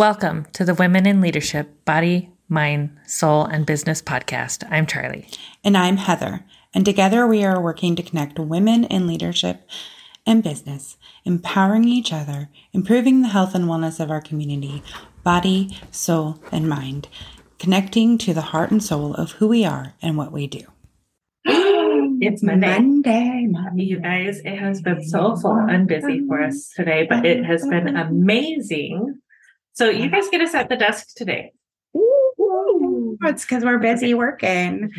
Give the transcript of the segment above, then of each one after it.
Welcome to the Women in Leadership Body, Mind, Soul, and Business podcast. I'm Charlie. And I'm Heather. And together we are working to connect women in leadership and business, empowering each other, improving the health and wellness of our community, body, soul, and mind, connecting to the heart and soul of who we are and what we do. It's Monday. Monday, Monday. You guys, it has been so full and busy for us today, but it has been amazing. So you guys get us at the desk today. Ooh, it's because we're busy working.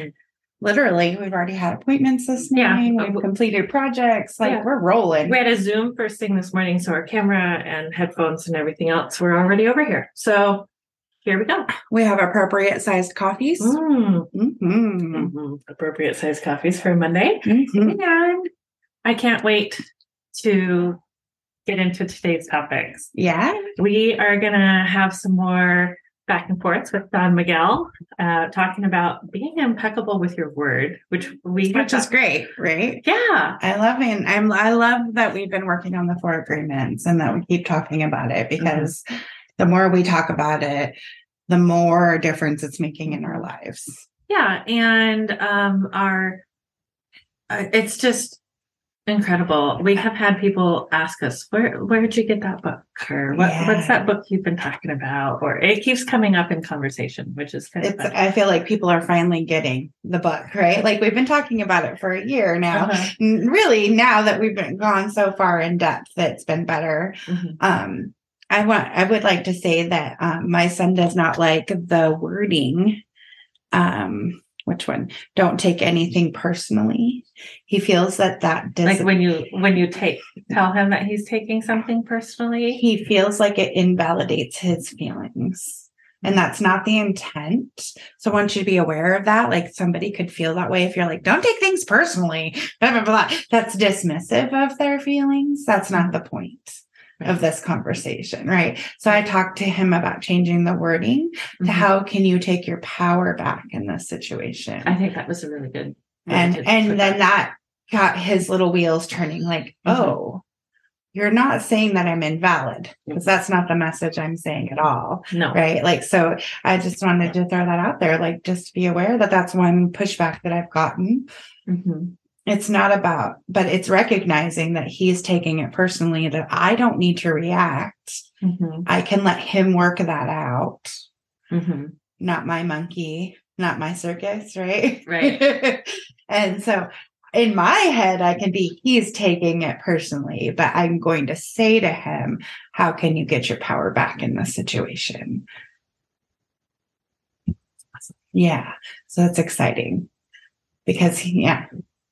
Literally, we've already had appointments this Yeah. morning. We've completed projects. Like Yeah. we're rolling. We had a Zoom first thing this morning, so our camera and headphones and everything else were already over here. So here we go. We have appropriate sized coffees. Mm. Mm-hmm. Mhm. Appropriate sized coffees for Monday. Mhm. And I can't wait to get into today's topics. Yeah. We are going to have some more back and forths with Don Miguel, uh, talking about being impeccable with your word, which we Which is great, right? Yeah. I love it. I'm I love that we've been working on the four agreements and that we keep talking about it because the more we talk about it, the more difference it's making in our lives. Yeah. And um, our, uh, it's just incredible. We have had people ask us, where, where did you get that book? Or what, Yeah. what's that book you've been talking about? Or it keeps coming up in conversation, which is kind of It's fun. I feel like people are finally getting the book, right? Like we've been talking about it for a year now. Uh-huh. Really, now that we've been gone so far in depth, it's been better. Mhm. Um, I want I would like to say that um, my son does not like the wording. Um, which one? Don't take anything personally. He feels that that does Like when you when you take tell him that he's taking something personally. he feels like it invalidates his feelings. And that's not the intent. So want you to be aware of that. Like somebody could feel that way if you're like, don't take things personally. Blah, blah, blah. That's dismissive of their feelings. That's not the point of this conversation, right? So I talked to him about changing the wording to Mhm. how can you take your power back in this situation? I think that was a really good. and put and then that got his little wheels turning like Mhm. oh you're not saying that i'm invalid because that's not the message i'm saying at all no. right like so i just wanted to throw that out there like just be aware that that's one pushback that i've gotten Mhm. It's not about but it's recognizing that he's taking it personally that i don't need to react Mhm. i can let him work that out Mhm. not my monkey, not my circus, right? Right. and so in my head, I can be, he's taking it personally, but I'm going to say to him, how can you get your power back in this situation? Yeah. So that's exciting because yeah.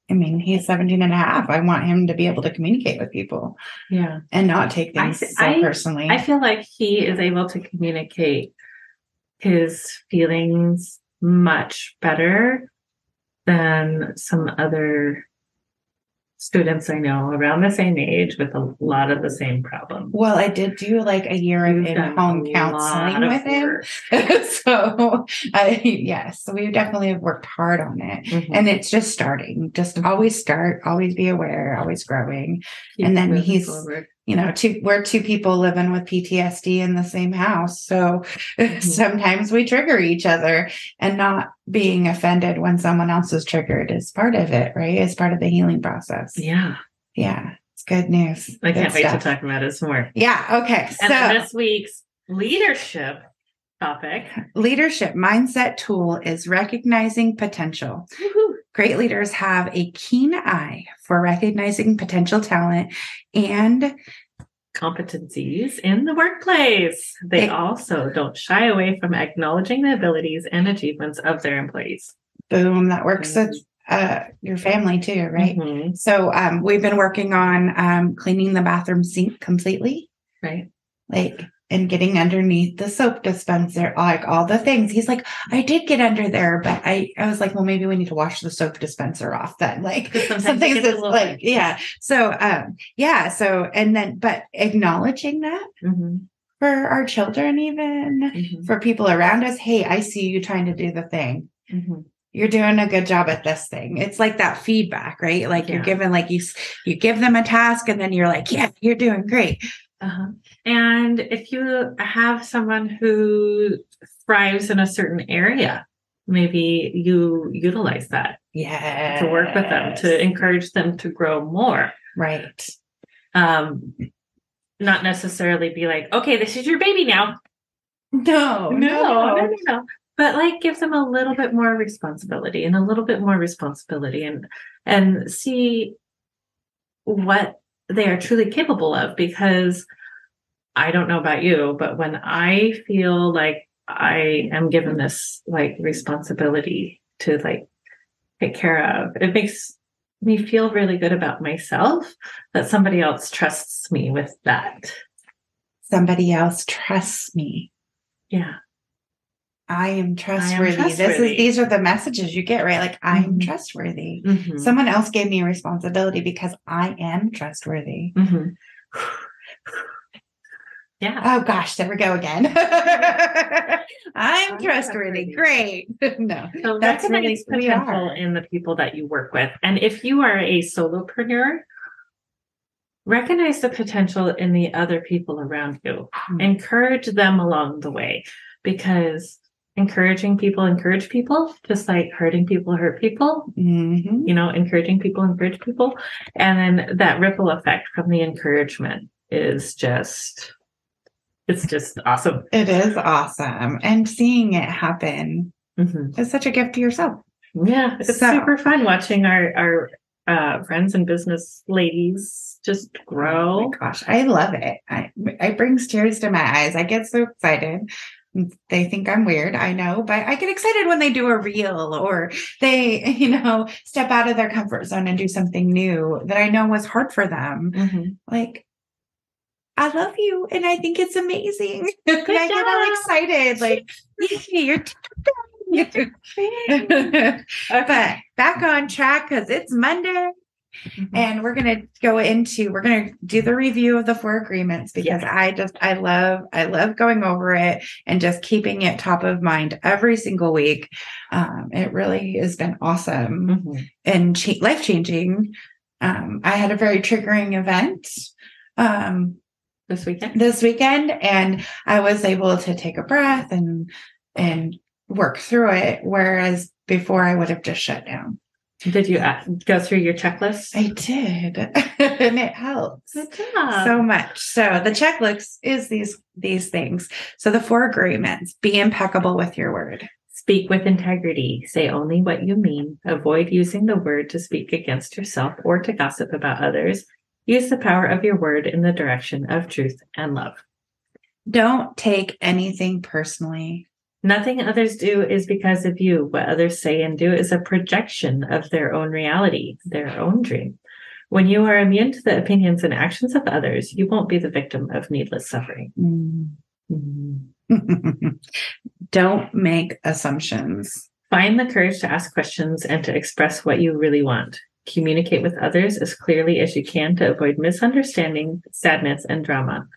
I mean, he's 17 and a half. I want him to be able to communicate with people Yeah. and not take things th- so I- personally. I feel like he is able to communicate his feelings much better than some other students I know around the same age with a lot of the same problems. Well, I did do like a year of in-home counseling with him. so, I, yes, we definitely have worked hard on it. Mhm. And it's just starting. Just always start, always be aware, always growing. Keep and then he's- forward. You know, mm-hmm. two we're two people living with PTSD in the same house. So mm-hmm. sometimes we trigger each other and not being offended when someone else is triggered is part of it, right? It's part of the healing process. Yeah. Yeah. It's good news. I Good can't wait to talk about it some more. Yeah. Okay. And so this week's leadership topic. leadership mindset tool is recognizing potential. Woohoo. Great leaders have a keen eye for recognizing potential talent and competencies in the workplace. They They- also don't shy away from acknowledging the abilities and achievements of their employees. boom, that works with uh, your family too, right? Mhm. So um, we've been working on um, cleaning the bathroom sink completely, Right. like and getting underneath the soap dispenser, like all the things. He's like, I did get under there, but I, I was like, well, maybe we need to wash the soap dispenser off then. Like some things gets a that's little like, yeah. So um, yeah, so and then but acknowledging that Mhm. for our children, even Mhm. for people around us, hey, I see you trying to do the thing. Mhm. You're doing a good job at this thing. It's like that feedback, right? Like Yeah. you're given, like you, you give them a task and then you're like, yeah, you're doing great. Uh-huh. And if you have someone who thrives in a certain area, maybe you utilize that Yeah. to work with them to encourage them to grow more. Right. Um, not necessarily be like, okay, this is your baby now. No, no, no, no. But like give them a little bit more responsibility and a little bit more responsibility and and see what they are truly capable of because I don't know about you, but when I feel like I am given this like responsibility to like take care of, it makes me feel really good about myself that somebody else trusts me with that. Somebody else trusts me. Yeah. I am trustworthy. This trustworthy. is these are the messages you get, right? Like I'm Mhm. trustworthy. Mhm. Someone else gave me a responsibility because I am trustworthy. Mhm. Yeah. Oh gosh, there we go again. I'm I'm trustworthy. trustworthy. Great. no. So That's recognize really- potential in the people that you work with. And if you are a solopreneur, recognize the potential in the other people around you. Mm. Encourage them along the way because encouraging people encourage people, just like hurting people hurt people. Mhm. You know, encouraging people encourage people. And then that ripple effect from the encouragement is just it's just awesome. It is awesome. And seeing it happen Mhm. is such a gift to yourself. Yeah, it's So- super fun watching our our uh, friends and business ladies just Oh grow. my gosh, I love it. I it brings tears to my eyes. I get so excited. They think I'm weird, I know, but I get excited when they do a reel or they, you know, step out of their comfort zone and do something new that I know was hard for them. Mhm. Like, I love you and I think it's amazing. I get all excited, like, you're but back on track because it's Monday. Mhm. And we're gonna go into we're gonna do the review of the four agreements because Yes. I just I love I love going over it and just keeping it top of mind every single week. Um, it really has been awesome Mhm. and cha- life changing. Um, I had a very triggering event um, This weekend. this weekend, and I was able to take a breath and and work through it. Whereas before, I would have just shut down. Did you uh, go through your checklist? I did, and it helps so much. So the checklist is these these things. So the four agreements: be impeccable with your word. Speak with integrity. Say only what you mean. Avoid using the word to speak against yourself or to gossip about others. Use the power of your word in the direction of truth and love. Don't take anything personally. Nothing others do is because of you. What others say and do is a projection of their own reality, their own dream. When you are immune to the opinions and actions of others, you won't be the victim of needless suffering. Mm-hmm. Don't make assumptions. Find the courage to ask questions and to express what you really want. Communicate with others as clearly as you can to avoid misunderstanding, sadness, and drama.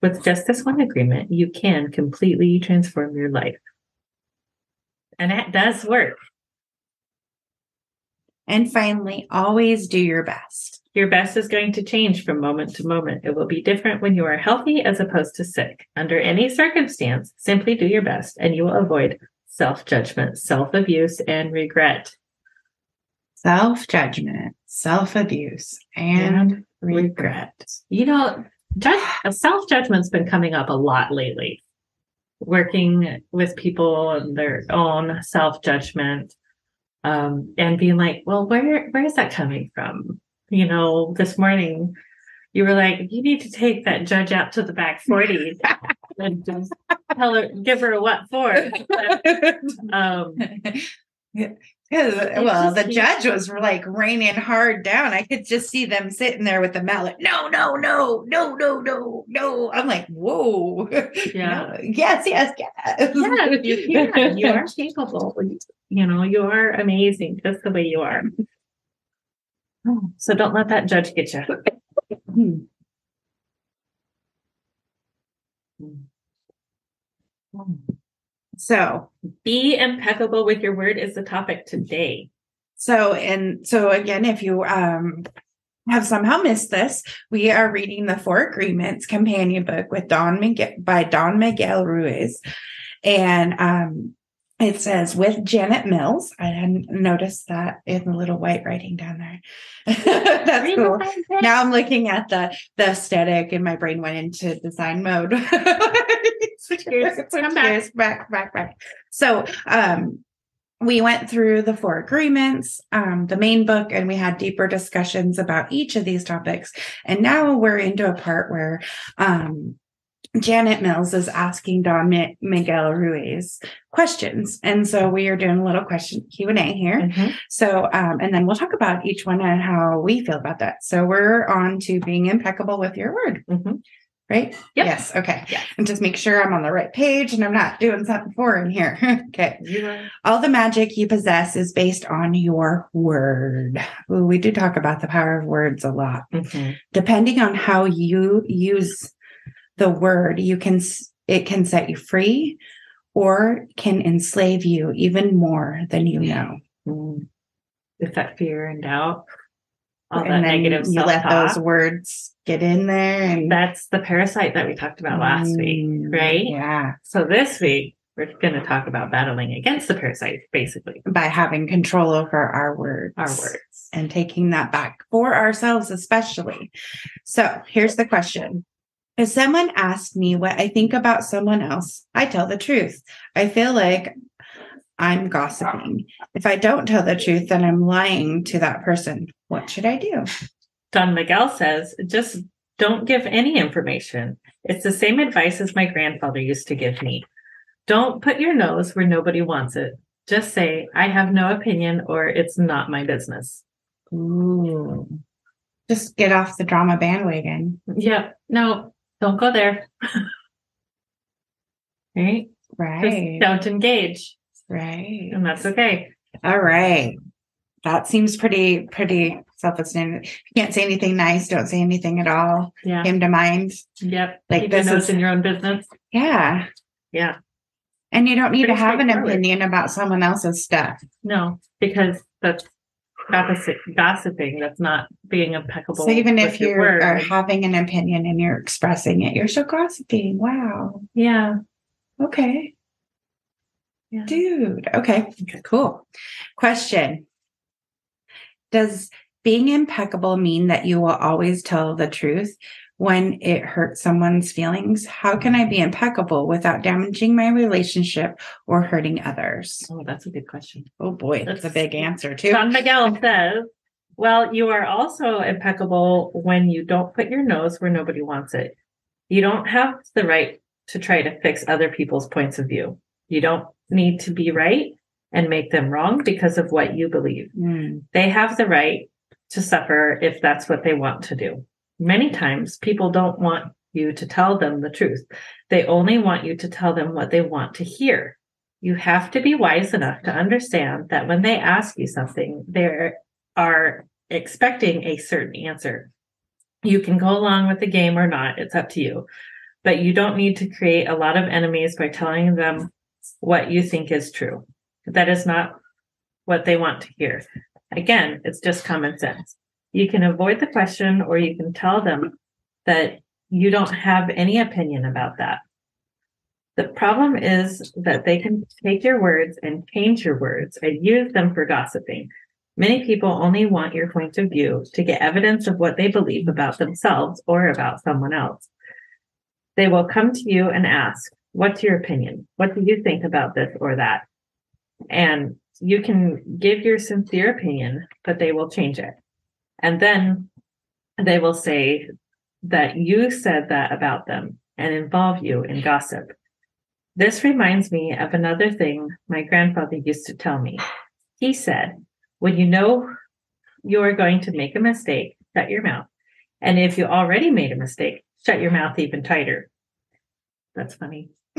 With just this one agreement, you can completely transform your life. And it does work. And finally, always do your best. Your best is going to change from moment to moment. It will be different when you are healthy as opposed to sick. Under any circumstance, simply do your best and you will avoid self judgment, self abuse, and regret. Self judgment, self abuse, and regret. You know, self judgment's been coming up a lot lately. Working with people and their own self judgment, um, and being like, "Well, where where is that coming from?" You know, this morning you were like, "You need to take that judge out to the back forty and just tell her, give her a what for." um, Because, well, the judge was like raining hard down. I could just see them sitting there with the mallet. No, no, no, no, no, no, no. I'm like, whoa. Yeah. No. Yes, yes, yes. yeah, you can. You are capable. You know, you are amazing just the way you are. Oh, so don't let that judge get you. Hmm. Hmm. So, Be impeccable with your word is the topic today. so, and so again, if you um have somehow missed this, we are reading the Four Agreements companion book with Don Miguel by Don Miguel Ruiz. And um, it says with Janet Mills. I hadn't noticed that in the little white writing down there. That's cool. Now I'm looking at the the aesthetic and my brain went into design mode. Switch gears. Switch Come back. back, back, back. So um we went through the four agreements, um, the main book, and we had deeper discussions about each of these topics. And now we're into a part where um, Janet Mills is asking Don Mi- Miguel Ruiz questions, and so we are doing a little question Q and A here. Mhm. So, um, and then we'll talk about each one and how we feel about that. So we're on to being impeccable with your word, Mhm. Right? Yep. Yes. Okay. Yeah. And just make sure I'm on the right page and I'm not doing something foreign here. okay. Are. All the magic you possess is based on your word. Ooh, we do talk about the power of words a lot. Mhm. Depending on how you use the word, you can it can set you free or can enslave you even more than you know. Mm. With that fear and doubt, all and then negative you let self-talk. those words get in there and That's the parasite that we talked about last week, Mm, right? Yeah. So this week we're going to talk about battling against the parasite, basically By having control over our words. our words. and taking that back for ourselves, especially. So here's the question. If someone asks me what I think about someone else, I tell the truth. I feel like I'm gossiping. If I don't tell the truth, then I'm lying to that person. What should I do? Don Miguel says, just don't give any information. It's the same advice as my grandfather used to give me. Don't put your nose where nobody wants it. Just say, I have no opinion or it's not my business. Ooh. Just get off the drama bandwagon. Yep. No, don't go there. right? Right. Just don't engage. Right. And that's okay. All right. That seems pretty, pretty. If you can't say anything nice, don't say anything at all. Yeah. Came to mind. Yep. Like Keep this is- in your own business. Yeah. Yeah. And you don't need Pretty to have an opinion about someone else's stuff. No, because that's gossip, gossiping. That's not being impeccable. So even if you are having an opinion and you're expressing it, you're still gossiping. Wow. yeah. Okay. Yeah. Dude. Okay. Cool. Question. Does being impeccable mean that you will always tell the truth when it hurts someone's feelings? How can I be impeccable without damaging my relationship or hurting others? Oh, that's a good question. Oh boy, that's a big answer too. Don Miguel says, well, you are also impeccable when you don't put your nose where nobody wants it. You don't have the right to try to fix other people's points of view. You don't need to be right and make them wrong because of what you believe. Mm, They have the right to suffer if that's what they want to do. Many times people don't want you to tell them the truth. They only want you to tell them what they want to hear. You have to be wise enough to understand that when they ask you something, they are expecting a certain answer. You can go along with the game or not, it's up to you. But you don't need to create a lot of enemies by telling them what you think is true. That is not what they want to hear. Again, it's just common sense. You can avoid the question or you can tell them that you don't have any opinion about that. The problem is that they can take your words and change your words and use them for gossiping. Many people only want your point of view to get evidence of what they believe about themselves or about someone else. They will come to you and ask, What's your opinion? What do you think about this or that? And you can give your sincere opinion, but they will change it. And then they will say that you said that about them and involve you in gossip. This reminds me of another thing my grandfather used to tell me. He said, when you know you are going to make a mistake, shut your mouth. And if you already made a mistake, shut your mouth even tighter. That's funny.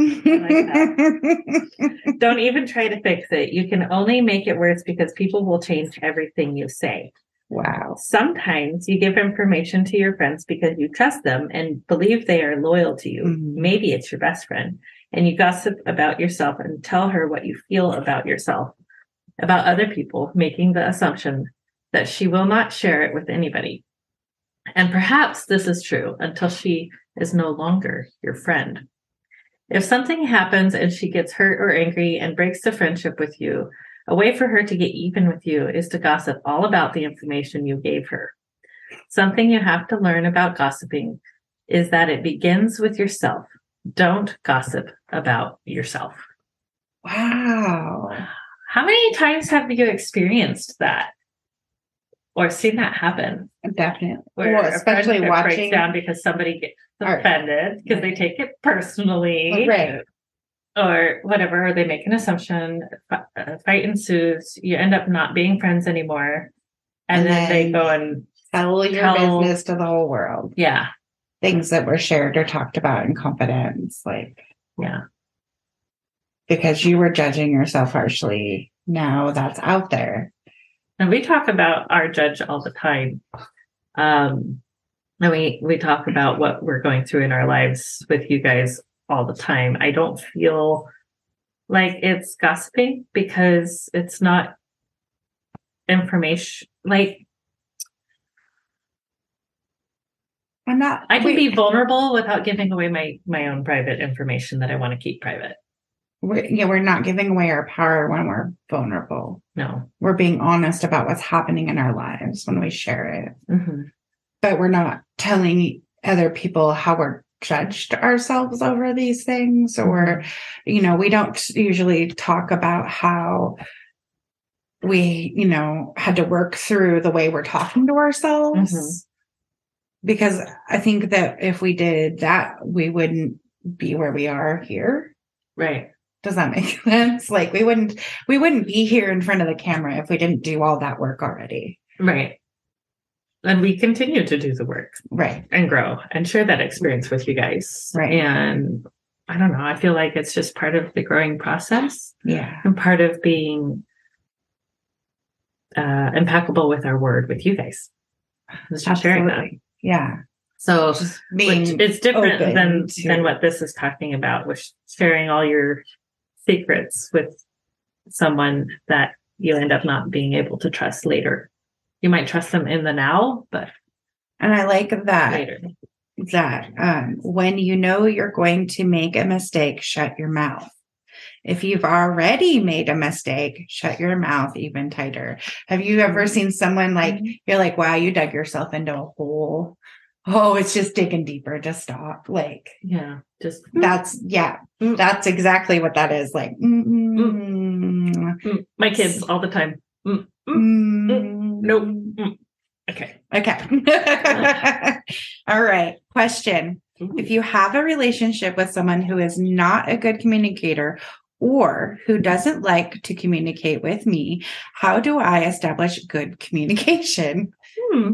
Don't even try to fix it. You can only make it worse because people will change everything you say. wow. Sometimes you give information to your friends because you trust them and believe they are loyal to you. Mhm. Maybe it's your best friend and you gossip about yourself and tell her what you feel about yourself, about other people, making the assumption that she will not share it with anybody. And perhaps this is true until she is no longer your friend. If something happens and she gets hurt or angry and breaks the friendship with you, a way for her to get even with you is to gossip all about the information you gave her. Something you have to learn about gossiping is that it begins with yourself. Don't gossip about yourself. Wow. How many times have you experienced that or seen that happen? Definitely. Where Well, especially friendship breaks watching. down because somebody gets offended because they take it personally, Right. or whatever. Or they make an assumption. A fight ensues. You end up not being friends anymore, and, And then, they go and Tell your Tell- business to the whole world. yeah, Things that were shared or talked about in confidence, like yeah, because you were judging yourself harshly. Now that's out there. And we talk about our judge all the time. Um, and we we talk about what we're going through in our lives with you guys all the time. I don't feel like it's gossiping because it's not information. Like I'm not. I can we- be vulnerable without giving away my my own private information that I want to keep private. We're, yeah, we're not giving away our power when we're vulnerable. No. We're being honest about what's happening in our lives when we share it, hmm but we're not telling other people how we're judged ourselves over these things or you know we don't usually talk about how we you know had to work through the way we're talking to ourselves Mhm. because i think that if we did that we wouldn't be where we are here Right. Does that make sense like we wouldn't we wouldn't be here in front of the camera if we didn't do all that work already Right. And we continue to do the work right and grow and share that experience with you guys. Right. And I don't know. I feel like it's just part of the growing process yeah and part of being uh, impeccable with our word with you guys. It's just sharing that. Absolutely. yeah So it's different than to- than what this is talking about, which sharing all your secrets with someone that you end up not being able to trust later. You might trust them in the now, but and i like that later. that um, when you know you're going to make a mistake, shut your mouth. If you've already made a mistake, shut your mouth even tighter. Have you ever seen someone like, you're like, wow, you dug yourself into a hole? Oh, it's just digging deeper. Just stop. Like, Yeah, just that's, yeah, Mm. that's exactly what that is. Like, mm, mm, my kids all the time. Mm, mm, mm, nope. mm. Okay. Okay. All right. Question. If you have a relationship with someone who is not a good communicator or who doesn't like to communicate with me, how do I establish good communication? Hmm.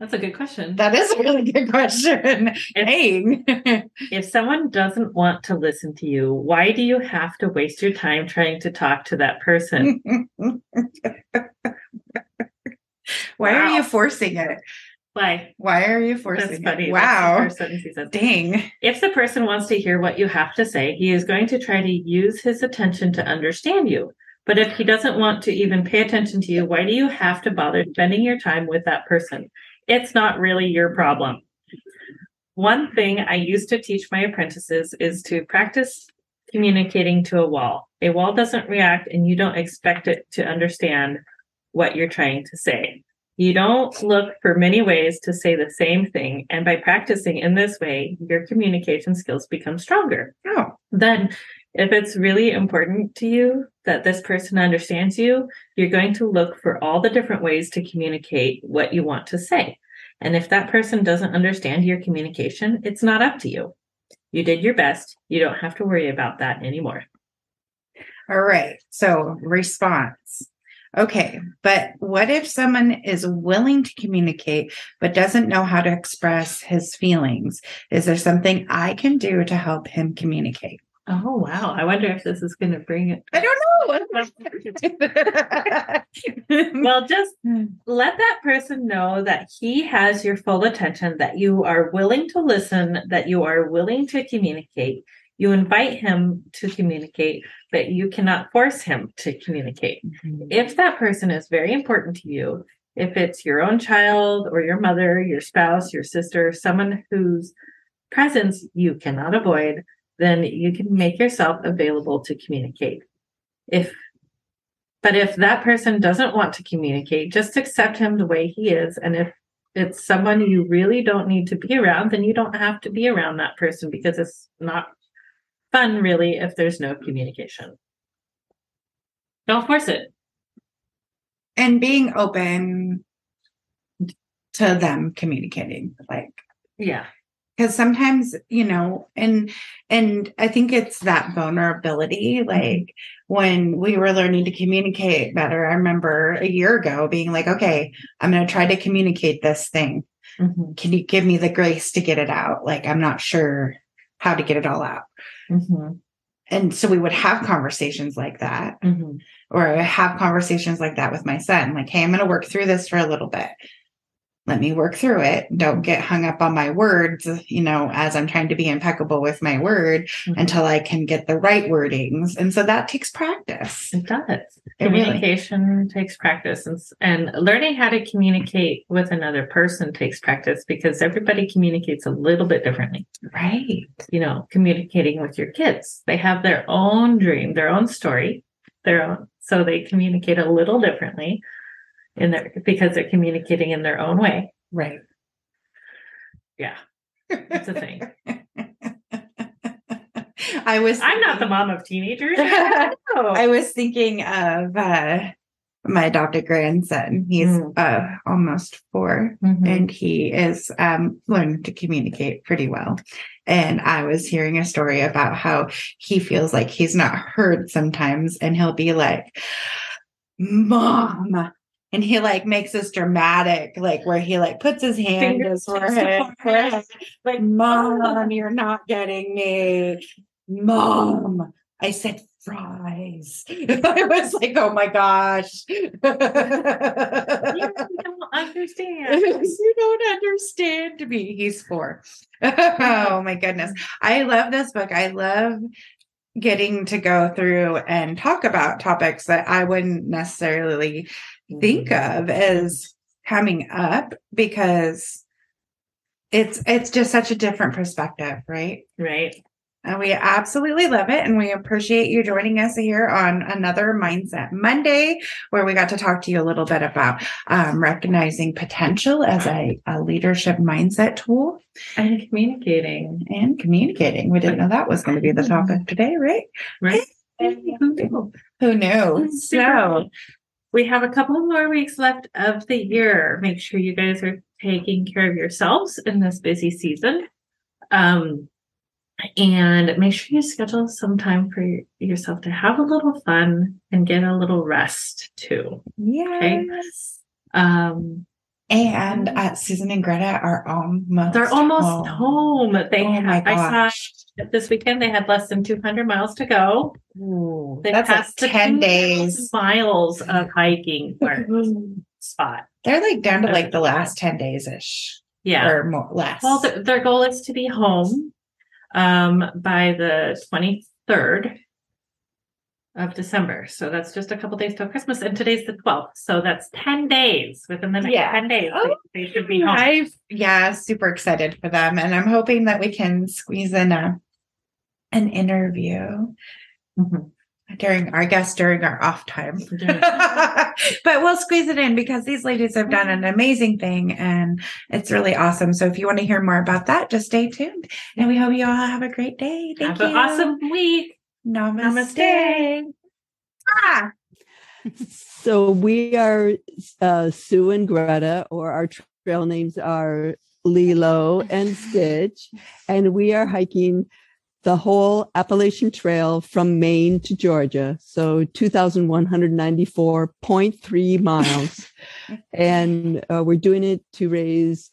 That's a good question. That is a really good question. Dang. If someone doesn't want to listen to you, why do you have to waste your time trying to talk to that person? Why are you forcing it? Why? Why are you That's forcing funny. it? That's Wow. first sentence he says. Dang. If the person wants to hear what you have to say, he is going to try to use his attention to understand you. But if he doesn't want to even pay attention to you, why do you have to bother spending your time with that person? It's not really your problem. One thing I used to teach my apprentices is to practice communicating to a wall. A wall doesn't react, and you don't expect it to understand what you're trying to say. You don't look for many ways to say the same thing. And by practicing in this way, your communication skills become stronger. Oh, Then, if it's really important to you that this person understands you, you're going to look for all the different ways to communicate what you want to say. And if that person doesn't understand your communication, it's not up to you. You did your best. You don't have to worry about that anymore. All right. So, response. Okay. But what if someone is willing to communicate, but doesn't know how to express his feelings? Is there something I can do to help him communicate? Oh, wow. I wonder if this is going to bring it. I don't know. Well, just let that person know that he has your full attention, that you are willing to listen, that you are willing to communicate. You invite him to communicate, but you cannot force him to communicate. Mm-hmm. If that person is very important to you, if it's your own child or your mother, your spouse, your sister, someone whose presence you cannot avoid, then you can make yourself available to communicate. If but if that person doesn't want to communicate, just accept him the way he is. And if it's someone you really don't need to be around, then you don't have to be around that person because it's not fun, really, if there's no communication. Don't force it. and being open to them communicating like Yeah. Because sometimes you know and and i think it's that vulnerability like when we were learning to communicate better i remember a year ago being like okay i'm going to try to communicate this thing Mhm. can you give me the grace to get it out like i'm not sure how to get it all out Mhm. and so we would have conversations like that Mhm. or I have conversations like that with my son like hey i'm going to work through this for a little bit let me work through it. Don't get hung up on my words you know as i'm trying to be impeccable with my word Mhm. until i can get the right wordings. And so that takes practice. It does. It really- Communication takes practice, and, and learning how to communicate with another person takes practice because everybody communicates a little bit differently. right. You know, communicating with your kids, they have their own dream, their own story, their own, so they communicate a little differently in their because they're communicating in their own way. right Yeah, it's a thing. i was I'm not the mom of teenagers. I I was thinking of uh, my adopted grandson. He's Mm. uh, almost 4 Mhm. and he is um, learning to communicate pretty well. And I was hearing a story about how he feels like he's not heard sometimes, and he'll be like, "Mom." And he like makes this dramatic, like where he like puts his hand Fingertips forehead, like Mom, oh. you're not getting me. Mom, I said fries. I was like, oh my gosh. you don't understand. you don't understand me. He's four. oh my goodness. I love this book. I love getting to go through and talk about topics that I wouldn't necessarily think of as coming up because it's it's just such a different perspective, right? Right. And we absolutely love it. And we appreciate you joining us here on another Mindset Monday, where we got to talk to you a little bit about um, recognizing potential as a, a leadership mindset tool And communicating. and communicating. We didn't know that was going to be the topic today, right? Right. Who knew? So, we have a couple more weeks left of the year. Make sure you guys are taking care of yourselves in this busy season. Um, and make sure you schedule some time for yourself to have a little fun and get a little rest too. yes. Um, And uh, Susan and Greta are almost they're almost home. They Oh my have, I saw this weekend they had less than 200 miles to go. Ooh, They that's passed the 10 days. miles of hiking spot. They're like down to like the last 10 days ish Yeah. or more less. Well, th- their goal is to be home um, by the 23rd of December. So that's just a couple days till Christmas. And today's the 12th. So that's 10 days. Within the next Yeah. 10 days, Oh, they, should be home. I've yeah, super excited for them. And I'm hoping that we can squeeze in a an interview Mhm. during our guest during our off time. But we'll squeeze it in because these ladies have done an amazing thing and it's really awesome. So if you want to hear more about that, just stay tuned. And we hope you all have a great day. Thank Have you. an awesome week. Namaste. Namaste. Ah. So we are uh, Sue and Greta, or our trail names are Lilo and Stitch, and we are hiking the whole Appalachian Trail from Maine to Georgia. So 2,194.3 miles. and uh, we're doing it to raise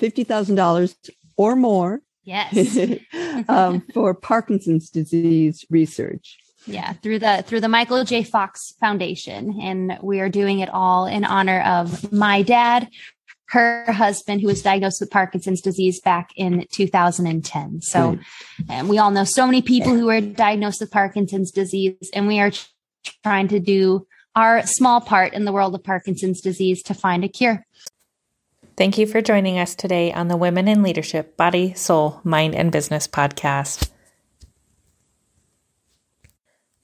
$50,000 or more Yes. um, for Parkinson's disease research. yeah, through the through the Michael J. Fox Foundation, and we are doing it all in honor of my dad, her husband, who was diagnosed with Parkinson's disease back in 2010. So, and we all know so many people who are diagnosed with Parkinson's disease, and we are trying to do our small part in the world of Parkinson's disease to find a cure. Thank you for joining us today on the Women in Leadership Body, Soul, Mind, and Business podcast.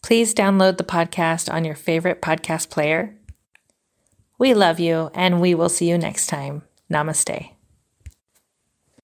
Please download the podcast on your favorite podcast player. We love you, and we will see you next time. Namaste.